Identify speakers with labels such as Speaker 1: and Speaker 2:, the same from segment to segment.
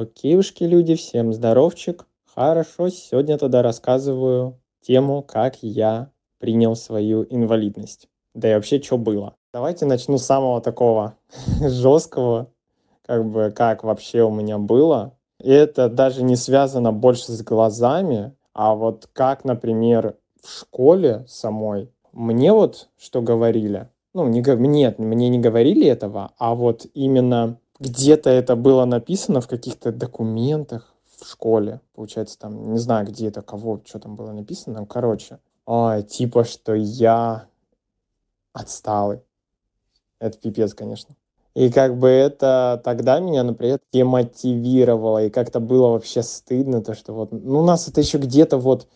Speaker 1: Окейушки, люди, всем здоровчик. Хорошо, сегодня тогда рассказываю тему, как я принял свою инвалидность. Да и вообще, что было. Давайте начну с самого такого жесткого, как бы, как вообще у меня было. И это даже не связано больше с глазами, а вот как, например, в школе самой. Мне вот что говорили, ну, не, нет, мне не говорили этого, а вот именно где-то это было написано в каких-то документах в школе, получается, там, не знаю, где это, кого, что там было написано, короче, а, типа, что я отсталый. Это пипец, конечно. И как бы это тогда меня, например, демотивировало, и как-то было вообще стыдно, то, что вот, ну, у нас это еще где-то вот,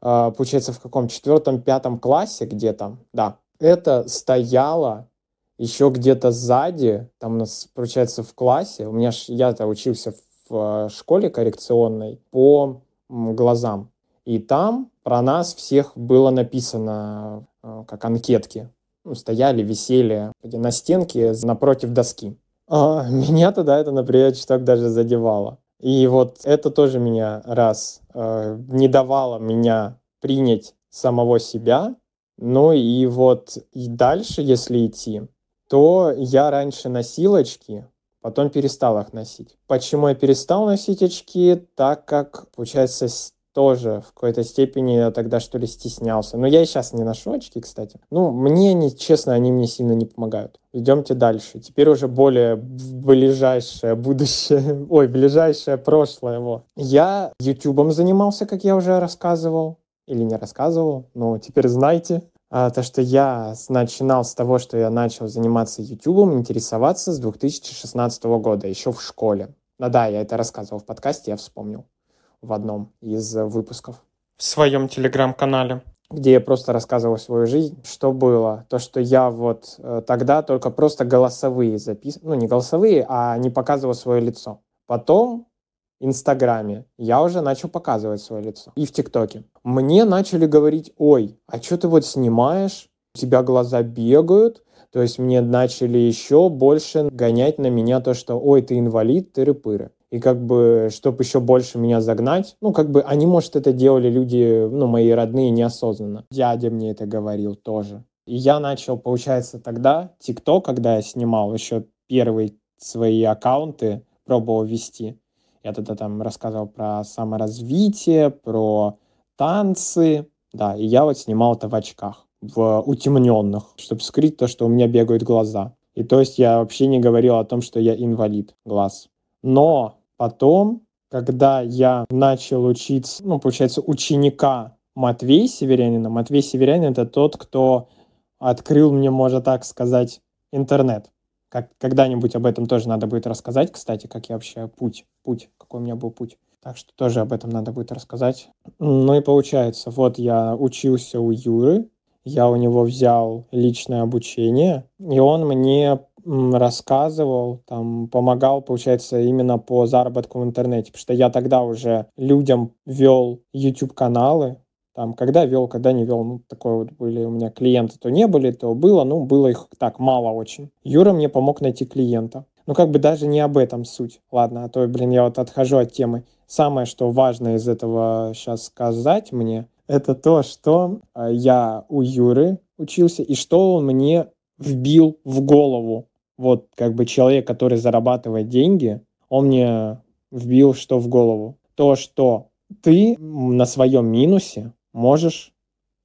Speaker 1: а, получается, в каком четвертом, пятом классе где-то, да, это стояло еще где-то сзади, там у нас, получается, в классе, у меня, я-то учился в э, школе коррекционной по глазам, и там про нас всех было написано э, как анкетки. Ну, стояли, висели на стенке напротив доски. А меня тогда это, например, чуток даже задевало. И вот это тоже меня раз э, не давало меня принять самого себя. Ну и вот и дальше, если идти, то я раньше носил очки, потом перестал их носить. Почему я перестал носить очки? Так как, получается, тоже в какой-то степени я тогда что ли стеснялся. Но я и сейчас не ношу очки, кстати. Ну, мне, не, честно, они мне сильно не помогают. Идемте дальше. Теперь уже более ближайшее будущее, ой, ближайшее прошлое. Его. Я ютубом занимался, как я уже рассказывал. Или не рассказывал, но теперь знаете. А, то, что я начинал с того, что я начал заниматься YouTube, интересоваться с 2016 года, еще в школе. Ну да, я это рассказывал в подкасте, я вспомнил в одном из выпусков. В своем телеграм-канале где я просто рассказывал свою жизнь, что было. То, что я вот э, тогда только просто голосовые записывал, ну не голосовые, а не показывал свое лицо. Потом Инстаграме я уже начал показывать свое лицо. И в ТикТоке. Мне начали говорить, ой, а что ты вот снимаешь? У тебя глаза бегают. То есть мне начали еще больше гонять на меня то, что ой, ты инвалид, ты рыпыры. И как бы, чтобы еще больше меня загнать, ну, как бы, они, может, это делали люди, ну, мои родные неосознанно. Дядя мне это говорил тоже. И я начал, получается, тогда, ТикТок, когда я снимал еще первые свои аккаунты, пробовал вести, я тогда там рассказывал про саморазвитие, про танцы. Да, и я вот снимал это в очках, в утемненных, чтобы скрыть то, что у меня бегают глаза. И то есть я вообще не говорил о том, что я инвалид глаз. Но потом, когда я начал учиться, ну, получается, ученика Матвей Северянина, Матвей Северянин — это тот, кто открыл мне, можно так сказать, интернет. Как, когда-нибудь об этом тоже надо будет рассказать, кстати, как я вообще путь, путь, какой у меня был путь. Так что тоже об этом надо будет рассказать. Ну и получается, вот я учился у Юры, я у него взял личное обучение, и он мне рассказывал, там, помогал, получается, именно по заработку в интернете, потому что я тогда уже людям вел YouTube-каналы, там, когда вел, когда не вел, ну, такое вот были у меня клиенты, то не были, то было, ну, было их так мало очень. Юра мне помог найти клиента. Ну, как бы даже не об этом суть. Ладно, а то, блин, я вот отхожу от темы. Самое, что важно из этого сейчас сказать мне, это то, что а, я у Юры учился, и что он мне вбил в голову. Вот, как бы человек, который зарабатывает деньги, он мне вбил что в голову? То, что ты на своем минусе можешь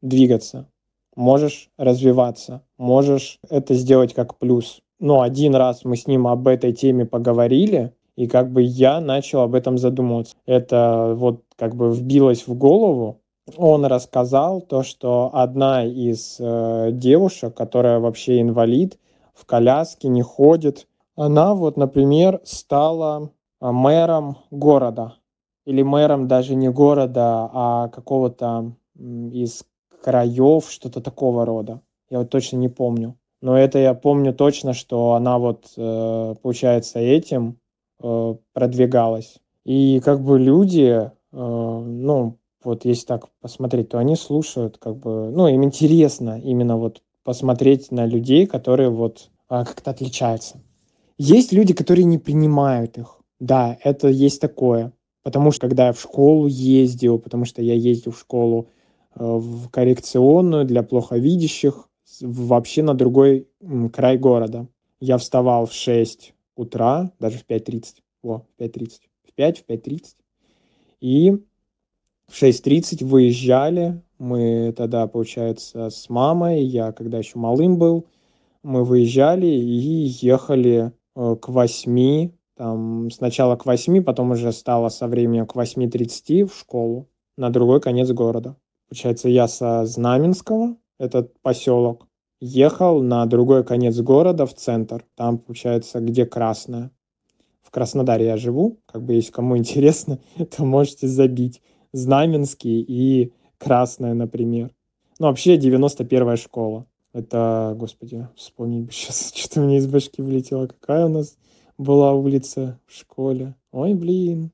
Speaker 1: двигаться, можешь развиваться, можешь это сделать как плюс. Но один раз мы с ним об этой теме поговорили, и как бы я начал об этом задумываться. Это вот как бы вбилось в голову. Он рассказал то, что одна из э, девушек, которая вообще инвалид, в коляске не ходит, она вот, например, стала э, мэром города. Или мэром даже не города, а какого-то из краев, что-то такого рода. Я вот точно не помню. Но это я помню точно, что она вот, э, получается, этим э, продвигалась. И как бы люди, э, ну, вот если так посмотреть, то они слушают, как бы, ну, им интересно именно вот посмотреть на людей, которые вот как-то отличаются. Есть люди, которые не принимают их. Да, это есть такое. Потому что когда я в школу ездил, потому что я ездил в школу в коррекционную для плоховидящих, вообще на другой край города. Я вставал в 6 утра, даже в 5.30. Во, в 5.30. В 5, в 5.30. И в 6.30 выезжали. Мы тогда, получается, с мамой, я когда еще малым был, мы выезжали и ехали э, к 8 там сначала к 8, потом уже стало со временем к 8.30 в школу на другой конец города. Получается, я со Знаменского, этот поселок, ехал на другой конец города в центр. Там, получается, где Красная. В Краснодаре я живу. Как бы, если кому интересно, то можете забить. Знаменский и Красная, например. Ну, вообще, 91-я школа. Это, господи, вспомнить бы сейчас, что-то мне из башки вылетело. Какая у нас была улица в школе. Ой, блин.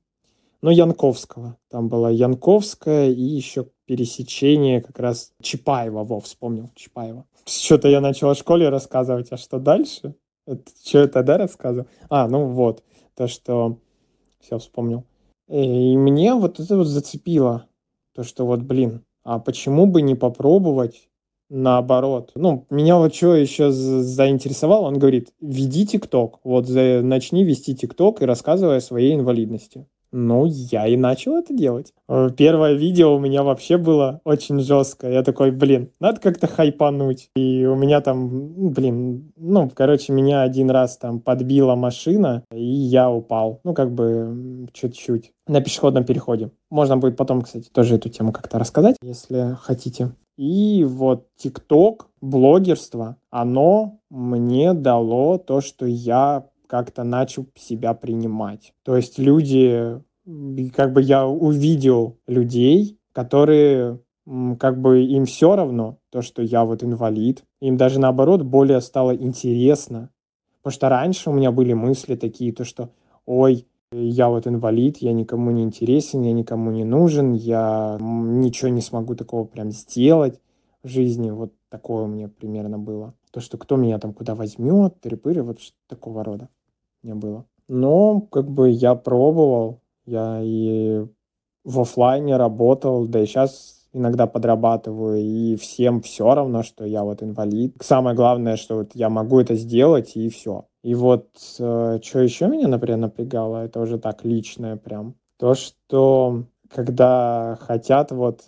Speaker 1: Ну, Янковского. Там была Янковская и еще пересечение как раз Чапаева. Во, вспомнил, Чапаева. Что-то я начал о школе рассказывать, а что дальше? Это, что я тогда рассказывал? А, ну вот, то, что... Все, вспомнил. И мне вот это вот зацепило. То, что вот, блин, а почему бы не попробовать наоборот. Ну, меня вот что еще заинтересовало, он говорит, веди ТикТок, вот начни вести ТикТок и рассказывай о своей инвалидности. Ну, я и начал это делать. Э, первое видео у меня вообще было очень жесткое. Я такой, блин, надо как-то хайпануть. И у меня там, блин, ну, короче, меня один раз там подбила машина, и я упал. Ну, как бы чуть-чуть. На пешеходном переходе. Можно будет потом, кстати, тоже эту тему как-то рассказать, если хотите. И вот ТикТок, блогерство, оно мне дало то, что я как-то начал себя принимать. То есть люди, как бы я увидел людей, которые как бы им все равно то, что я вот инвалид. Им даже наоборот более стало интересно. Потому что раньше у меня были мысли такие, то что, ой, я вот инвалид, я никому не интересен, я никому не нужен, я ничего не смогу такого прям сделать в жизни. Вот такое у меня примерно было. То, что кто меня там куда возьмет, трепыры, вот такого рода не было. Но как бы я пробовал, я и в офлайне работал, да и сейчас иногда подрабатываю, и всем все равно, что я вот инвалид. Самое главное, что вот я могу это сделать, и все. И вот э, что еще меня, например, напрягало, это уже так личное прям. То, что когда хотят вот,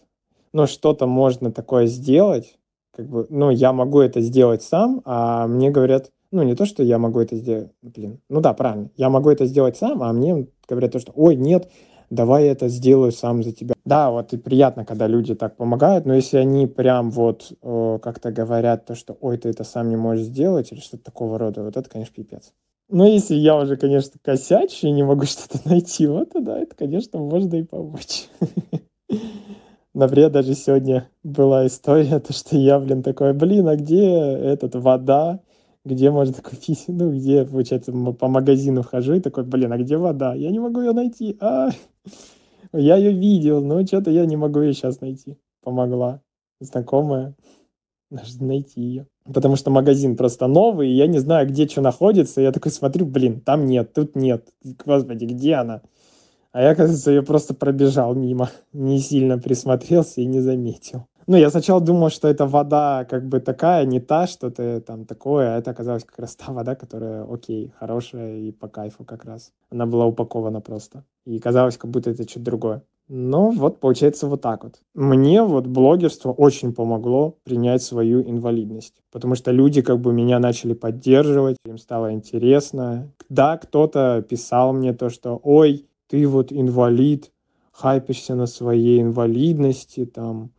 Speaker 1: ну, что-то можно такое сделать, как бы, ну, я могу это сделать сам, а мне говорят, ну, не то, что я могу это сделать, блин, ну да, правильно, я могу это сделать сам, а мне говорят то, что, ой, нет, давай я это сделаю сам за тебя. Да, вот и приятно, когда люди так помогают, но если они прям вот э, как-то говорят то, что ой, ты это сам не можешь сделать или что-то такого рода, вот это, конечно, пипец. Но если я уже, конечно, косячу и не могу что-то найти, вот тогда это, конечно, можно и помочь. Например, даже сегодня была история, то, что я, блин, такой, блин, а где этот вода? Где можно купить, ну, где, получается, по магазину хожу и такой, блин, а где вода? Я не могу ее найти. А, я ее видел, но что-то я не могу ее сейчас найти. Помогла знакомая. Найти ее. Потому что магазин просто новый, и я не знаю, где что находится. Я такой смотрю, блин, там нет, тут нет. Господи, где она? А я, оказывается, ее просто пробежал мимо. Не сильно присмотрелся и не заметил. Ну, я сначала думал, что это вода как бы такая, не та, что-то там такое, а это оказалось как раз та вода, которая, окей, хорошая и по кайфу как раз. Она была упакована просто. И казалось, как будто это что-то другое. Ну, вот получается вот так вот. Мне вот блогерство очень помогло принять свою инвалидность, потому что люди как бы меня начали поддерживать, им стало интересно. Да, кто-то писал мне то, что «Ой, ты вот инвалид, хайпишься на своей инвалидности, там,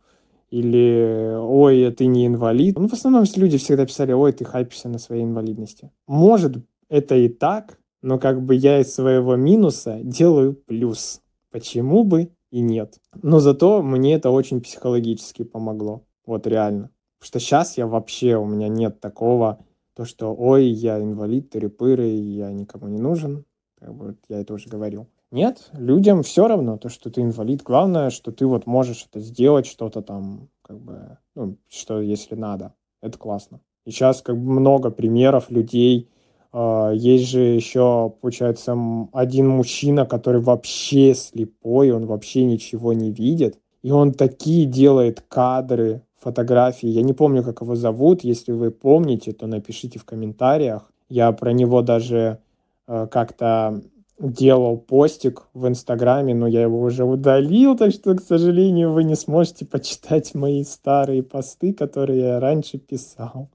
Speaker 1: или «Ой, ты не инвалид». Ну, в основном люди всегда писали «Ой, ты хайпишься на своей инвалидности». Может, это и так, но как бы я из своего минуса делаю плюс. Почему бы и нет? Но зато мне это очень психологически помогло. Вот реально. Потому что сейчас я вообще, у меня нет такого, то, что «Ой, я инвалид, тыры-пыры, я никому не нужен». Как бы я это уже говорил. Нет, людям все равно, то, что ты инвалид. Главное, что ты вот можешь это сделать, что-то там, как бы, ну, что если надо. Это классно. И сейчас как бы много примеров людей, А, есть же еще, получается, один мужчина, который вообще слепой, он вообще ничего не видит. И он такие делает кадры, фотографии. Я не помню, как его зовут. Если вы помните, то напишите в комментариях. Я про него даже э, как-то делал постик в Инстаграме, но я его уже удалил, так что, к сожалению, вы не сможете почитать мои старые посты, которые я раньше писал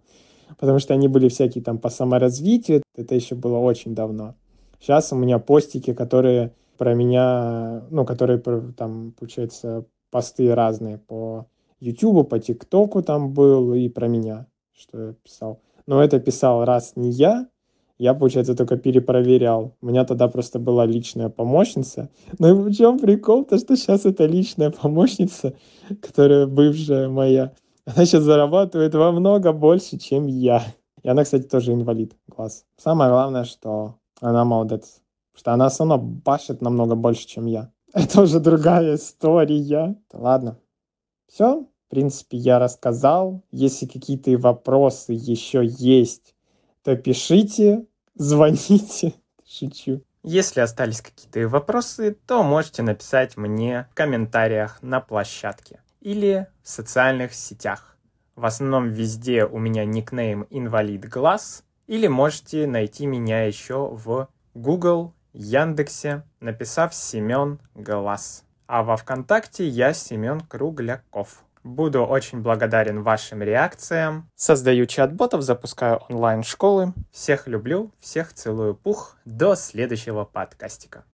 Speaker 1: потому что они были всякие там по саморазвитию, это еще было очень давно. Сейчас у меня постики, которые про меня, ну, которые там, получается, посты разные по YouTube, по ТикТоку там был и про меня, что я писал. Но это писал раз не я, я, получается, только перепроверял. У меня тогда просто была личная помощница. Ну и в чем прикол? То, что сейчас это личная помощница, которая бывшая моя, она сейчас зарабатывает во много больше, чем я. И она, кстати, тоже инвалид глаз. Самое главное, что она молодец. Что она все равно башит намного больше, чем я. Это уже другая история. Ладно. Все. В принципе, я рассказал. Если какие-то вопросы еще есть, то пишите, звоните. Шучу. Если остались какие-то вопросы, то можете написать мне в комментариях на площадке или в социальных сетях. В основном везде у меня никнейм инвалид глаз, или можете найти меня еще в Google, Яндексе, написав Семен Глаз. А во Вконтакте я Семен Кругляков. Буду очень благодарен вашим реакциям. Создаю чат-ботов, запускаю онлайн-школы. Всех люблю, всех целую пух. До следующего подкастика.